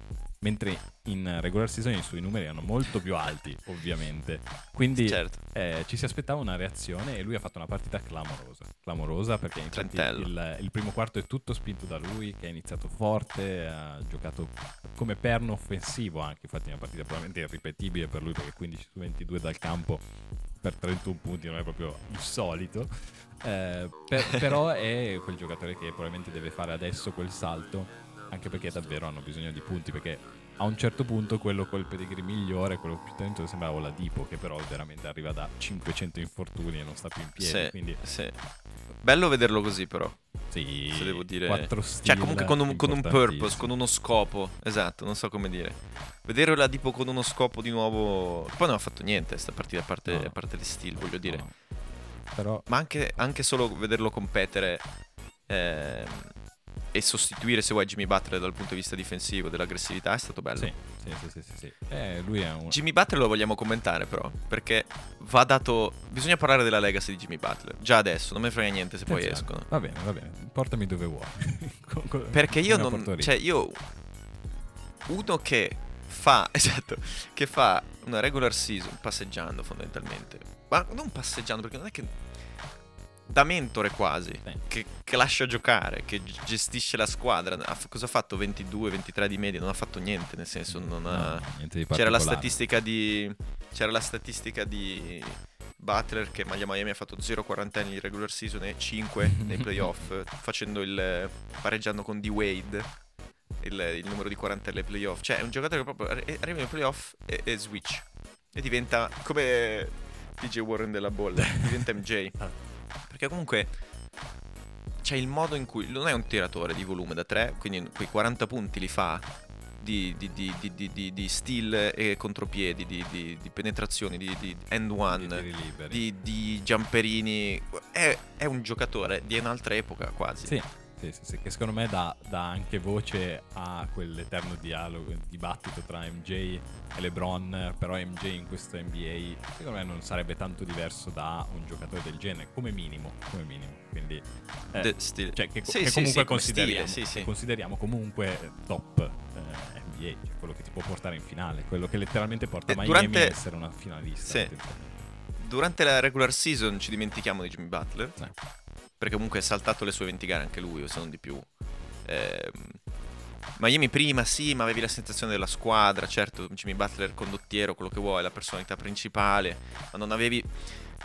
mentre in regular season i suoi numeri erano molto più alti, ovviamente. Quindi Certo. eh, ci si aspettava una reazione e lui ha fatto una partita clamorosa. Clamorosa perché infatti il, il primo quarto è tutto spinto da lui, che ha iniziato forte, ha giocato come perno offensivo anche, infatti una partita probabilmente irripetibile per lui perché 15 su 22 dal campo per 31 punti non è proprio il solito. Eh, per- però è quel giocatore che probabilmente deve fare adesso quel salto anche perché davvero hanno bisogno di punti perché a un certo punto quello col pedigree migliore, quello più talentoso sembrava Oladipo che però veramente arriva da 500 infortuni e non sta più in piedi, Sì, quindi sì. Bello vederlo così, però. sì, Se devo dire. Cioè, comunque con un, con un purpose, con uno scopo. Esatto, non so come dire. Vedere la Dipo con uno scopo di nuovo. Poi non ha fatto niente sta partita, a parte, No. a parte le steal, voglio dire. No. Però Ma anche, anche solo vederlo competere ehm, e sostituire, se vuoi, Jimmy Butler dal punto di vista difensivo, dell'aggressività, è stato bello. sì, sì, sì, sì, sì. Eh, lui è un Jimmy Butler lo vogliamo commentare, però. Perché va dato. Bisogna parlare della legacy di Jimmy Butler. Già adesso, non me ne frega niente se poi Attenzione. escono. Va bene, va bene, portami dove vuoi. Con- con- Perché io non. Cioè, io. Uno che fa. Esatto. Che fa una regular season passeggiando fondamentalmente. Ma non passeggiando, perché non è che. Da mentore quasi. Che, che lascia giocare, che gestisce la squadra. Ha cosa ha fatto? 22, 23 di media? Non ha fatto niente, nel senso, non ha. No, niente C'era la statistica di. C'era la statistica di. Butler che Maglia Miami ha fatto 0 quarantenni in regular season e 5 nei playoff, facendo il pareggiando con D-Wade il, il numero di quarantelle ai playoff. Cioè, è un giocatore che proprio arri- arriva nei playoff e, e switch. E diventa come DJ Warren della bolla, diventa MJ. Perché comunque c'è il modo in cui non è un tiratore di volume da 3, quindi quei 40 punti li fa di, di, di, di, di, di, di steal e contropiedi, di, di, di penetrazioni, di, di end one, di, di jumperini. È, è un giocatore di un'altra epoca quasi. Sì, sì, che secondo me dà, dà anche voce a quell'eterno dialogo, dibattito tra MJ e LeBron, però MJ in questo NBA secondo me non sarebbe tanto diverso da un giocatore del genere, come minimo, come minimo. Quindi, eh, cioè che, Sì, che sì, comunque sì, consideriamo, stile, consideriamo comunque top eh, NBA, cioè quello che ti può portare in finale, quello che letteralmente porta Eh, Miami durante- a essere una finalista. Durante la regular season ci dimentichiamo di Jimmy Butler. Sì. Perché comunque ha saltato le sue 20 gare anche lui, o se non di più. Ehm, Miami prima sì, ma avevi la sensazione della squadra, certo, Jimmy Butler condottiero, quello che vuoi, la personalità principale, ma non avevi...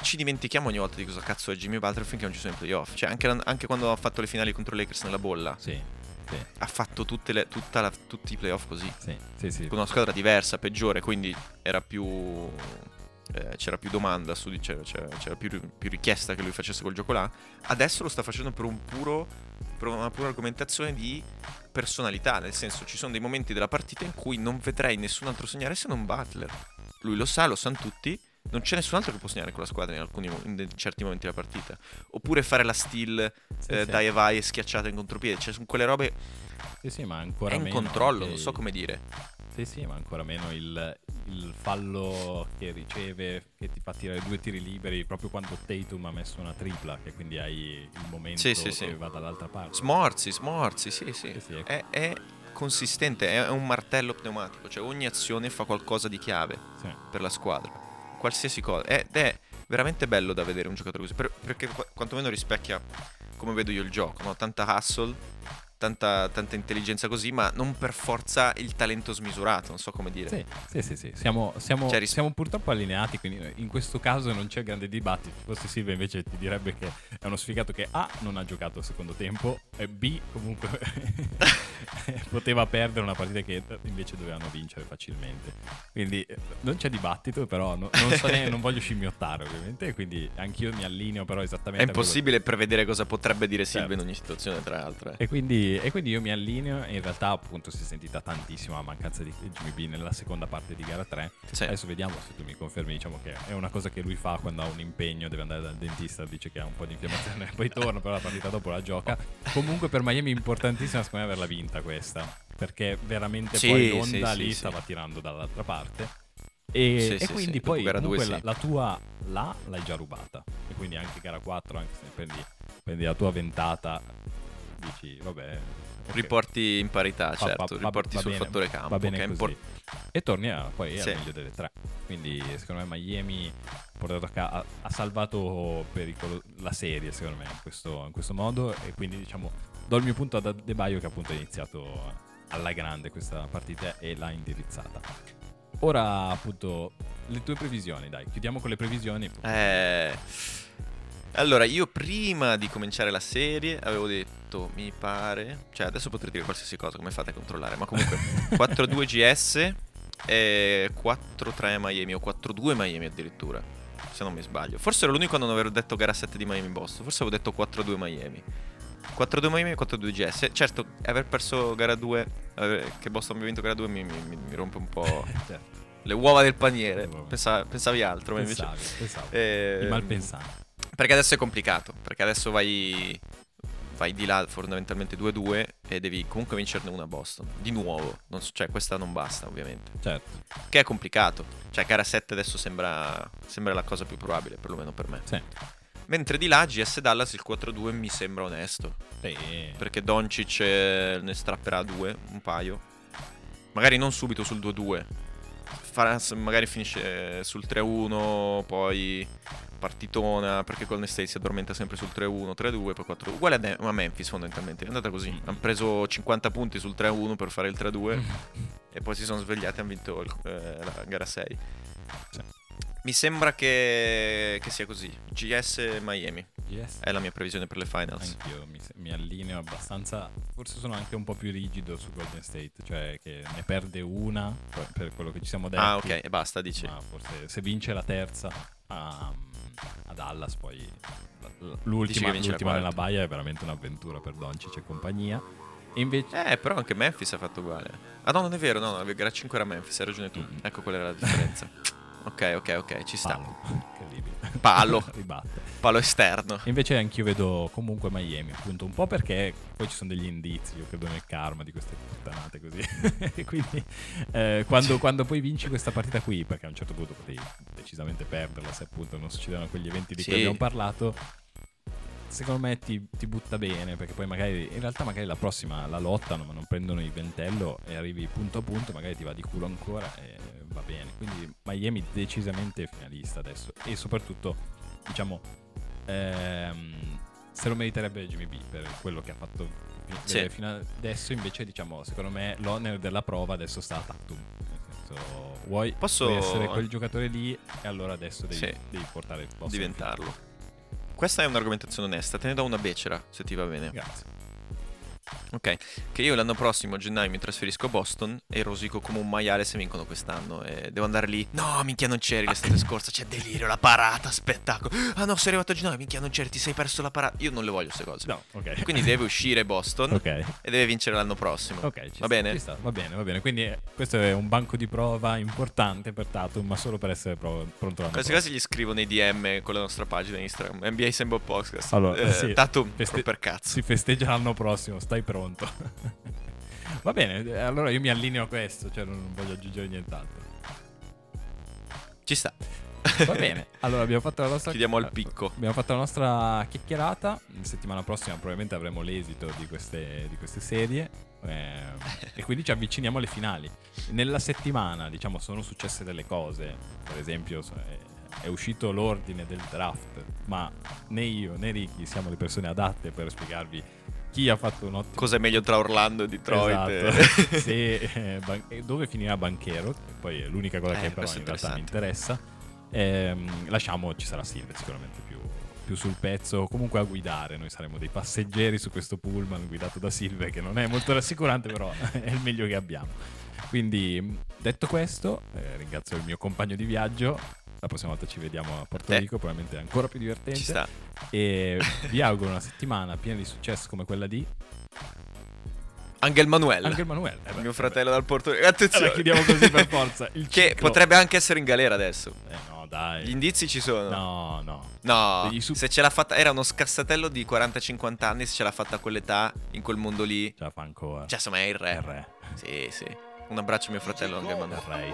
Ci dimentichiamo ogni volta di cosa cazzo è Jimmy Butler finché non ci sono i playoff. Cioè, anche, anche quando ha fatto le finali contro i Lakers nella bolla, Sì, sì, ha fatto tutte le- la- tutti i playoff così. sì, sì, sì. Con una squadra diversa, peggiore, quindi era più... eh, c'era più domanda su di c'era, c'era- più, più richiesta che lui facesse quel gioco là. Adesso lo sta facendo per un puro per una pura argomentazione di personalità, nel senso ci sono dei momenti della partita in cui non vedrei nessun altro segnare se non Butler. Lui lo sa, lo sanno tutti, non c'è nessun altro che può segnare con la squadra in, alcuni, in certi momenti della partita. Oppure fare la steal Sì, eh, sì. dai e vai e schiacciata in contropiede, cioè sono quelle robe Sì, sì, ma ancora è in controllo, anche non so come dire. Sì, sì, ma ancora meno il, il fallo che riceve, che ti fa tirare due tiri liberi proprio quando Tatum ha messo una tripla, che quindi hai il momento Sì, sì, che sì. va dall'altra parte. Smorzi, smorzi, sì, sì. Ecco. È, è consistente, è un martello pneumatico, cioè ogni azione fa qualcosa di chiave per la squadra. Qualsiasi cosa. Ed è veramente bello da vedere un giocatore così, per- perché qu- quantomeno rispecchia come vedo io il gioco, no? Tanta hustle, tanta, tanta intelligenza così, ma non per forza il talento smisurato, non so come dire. Sì, sì, sì, sì. Siamo, siamo- Cioè, ris- siamo purtroppo allineati, quindi in questo caso non c'è grande dibattito. Forse Silvia invece ti direbbe che è uno sfigato che A non ha giocato il secondo tempo e B comunque poteva perdere una partita che invece dovevano vincere facilmente. Quindi eh, non c'è dibattito, però no- non, so ne- non voglio scimmiottare ovviamente, quindi anch'io mi allineo però È esattamente quello- impossibile prevedere cosa potrebbe dire Silvia Certo. in ogni situazione, tra l'altro. eh. E quindi quindi, e quindi io mi allineo e in realtà appunto si è sentita tantissimo la mancanza di Jimmy B nella seconda parte di gara 3. Sì. Adesso vediamo se tu mi confermi, diciamo che è una cosa che lui fa quando ha un impegno, deve andare dal dentista, dice che ha un po' di infiammazione, poi torna, però la partita dopo la gioca. Comunque per Miami è importantissima secondo me averla vinta questa, perché veramente Sì, poi l'onda sì, lì stava tirando dall'altra parte. E, Sì, e sì, quindi sì. poi comunque la, sì. la tua là l'hai già rubata. E quindi anche gara 4, anche se prendi, prendi la tua ventata, dici vabbè. ok. Riporti in parità, certo, va- va- riporti va sul bene, fattore campo. Va bene impor- e torni a, poi Sì. al meglio delle tre. Quindi secondo me Miami a ca- ha- ha salvato pericolo- la serie secondo me in questo, in questo modo e quindi diciamo do il mio punto ad Adebayo che appunto ha iniziato alla grande questa partita e l'ha indirizzata. Ora appunto le tue previsioni, dai, chiudiamo con le previsioni. Eh, allora, io prima di cominciare la serie avevo detto, mi pare, cioè adesso potrei dire qualsiasi cosa, come fate a controllare, ma comunque 4-2 GS e 4-3 Miami o 4-2 Miami addirittura, se non mi sbaglio. Forse ero l'unico a non aver detto gara 7 di Miami Boston, forse avevo detto 4-2 Miami. 4-2 Miami e 4-2 GS. Certo, aver perso gara 2, aver- che Boston abbia vinto gara 2 mi, mi- mi- mi rompe un po' Cioè, le uova del paniere. Le uova. Pensa- pensavi altro, ma invece... pensavi, pensavi. Eh, I malpensanti. Perché adesso è complicato, perché adesso vai, vai di là fondamentalmente 2-2 e devi comunque vincerne una a Boston. Di nuovo, non cioè questa non basta ovviamente. Certo, Che è complicato, cioè gara 7 adesso sembra, sembra la cosa più probabile, perlomeno per me. sì. Mentre di là GS Dallas il 4-2 mi sembra onesto, Sì. perché Doncic eh, ne strapperà due, un paio. Magari non subito sul 2-2, farà- magari finisce sul 3-1, poi partitona, perché Golden State si addormenta sempre sul 3-1, 3-2, poi 4 Uguale a, De- a Memphis fondamentalmente, è andata così. Mm. Hanno preso 50 punti sul 3-1 per fare il 3-2 e poi si sono svegliati e hanno vinto il- eh, la gara 6. Sì. Mi sembra che, che sia così. GS Miami Yes. è la mia previsione per le finals. Anch'io mi, mi allineo abbastanza. Forse sono anche un po' più rigido su Golden State, cioè che ne perde una per- quello che ci siamo detti. Ah, ok, e basta, dici. Ma forse se vince la terza a, a Dallas, poi l'ultima, l'ultima nella baia è veramente un'avventura per Doncic e compagnia. E invece Eh, però anche Memphis ha fatto uguale. Ah, no, non è vero, no, no, gara 5 era Memphis, hai ragione tu. Mm. Ecco qual era la differenza. ok, ok, ok, ci sta. palo, incredibile. Palo. Ribatte. Palo esterno. Invece anch'io vedo comunque Miami, appunto, un po' perché poi ci sono degli indizi, io credo nel karma di queste puttanate così. quindi eh, quando, quando poi vinci questa partita qui, perché a un certo punto potevi decisamente perderla se appunto non succedevano quegli eventi di Sì. cui abbiamo parlato, secondo me ti, ti butta bene, perché poi magari, in realtà magari la prossima la lottano, ma non prendono il ventello e arrivi punto a punto, magari ti va di culo ancora e va bene. Quindi Miami decisamente finalista adesso e soprattutto, diciamo, ehm, se lo meriterebbe Jimmy B per quello che ha fatto Sì. vedere fino adesso, invece diciamo, secondo me l'onere della prova adesso sta a Tatum. Nel senso, vuoi, Posso- vuoi essere quel giocatore lì e allora adesso devi, Sì. devi portare il posto. Diventarlo. Questa è un'argomentazione onesta, te ne do una becera, se ti va bene. Grazie. Ok, che io l'anno prossimo a gennaio mi trasferisco a Boston e rosico come un maiale se vincono quest'anno e devo andare lì. No, minchia non c'eri l'estate scorsa, c'è delirio, la parata, spettacolo. Ah no, sei arrivato a gennaio, minchia non c'eri, ti sei perso la parata. Io non le voglio queste cose. No, ok. Quindi deve uscire Boston Ok. e deve vincere l'anno prossimo. Ok, ci va sta, bene? va bene, va bene. Quindi eh, questo è un banco di prova importante per Tatum, ma solo per essere pro- pronto l'anno prossimo. quasi gli scrivo nei DM con la nostra pagina Instagram, NBA Sembo Podcast. Allora, Eh, sì, Tatum, feste- per cazzo. Si festeggia l'anno prossimo, stai pronto. Va bene, eh, allora io mi allineo a questo, cioè non voglio aggiungere nient'altro. Ci sta. Va bene, allora abbiamo fatto la nostra... Chiudiamo al picco. Abbiamo fatto la nostra chiacchierata. La settimana prossima probabilmente avremo l'esito di queste, di queste serie. eh, e quindi ci avviciniamo alle finali. Nella settimana, diciamo, sono successe delle cose. Per esempio, è- è uscito l'ordine del draft. Ma né io né Ricky siamo le persone adatte per spiegarvi chi ha fatto un ottimo Cosa è meglio tra Orlando e Detroit? Esatto. Se, eh, ban- eh, dove finirà Banchero, che poi è l'unica cosa Eh, che però in realtà mi interessa. Ehm, lasciamo, ci sarà Silve sicuramente più, più sul pezzo, comunque a guidare. Noi saremo dei passeggeri su questo pullman guidato da Silve, che non è molto rassicurante, però è il meglio che abbiamo. Quindi, detto questo, eh, ringrazio il mio compagno di viaggio. La prossima volta ci vediamo a Porto Eh. Rico, probabilmente è ancora più divertente. Ci sta. E vi auguro una settimana piena di successo come quella di Angel Manuel. Angel Manuel. Eh beh, mio fratello dal Portogallo. Attenzione. Allora, chiudiamo così per forza. Il Che ciclo. potrebbe anche essere in galera adesso. Eh no, dai. Gli indizi ci sono. No, no. No, su- se ce l'ha fatta, era uno scassatello di 40-50 anni, se ce l'ha fatta a quell'età, in quel mondo lì. Ce la fa ancora. Cioè, insomma, è il re. il re. Sì, sì. Un abbraccio a mio fratello Angel Il Manuel. re.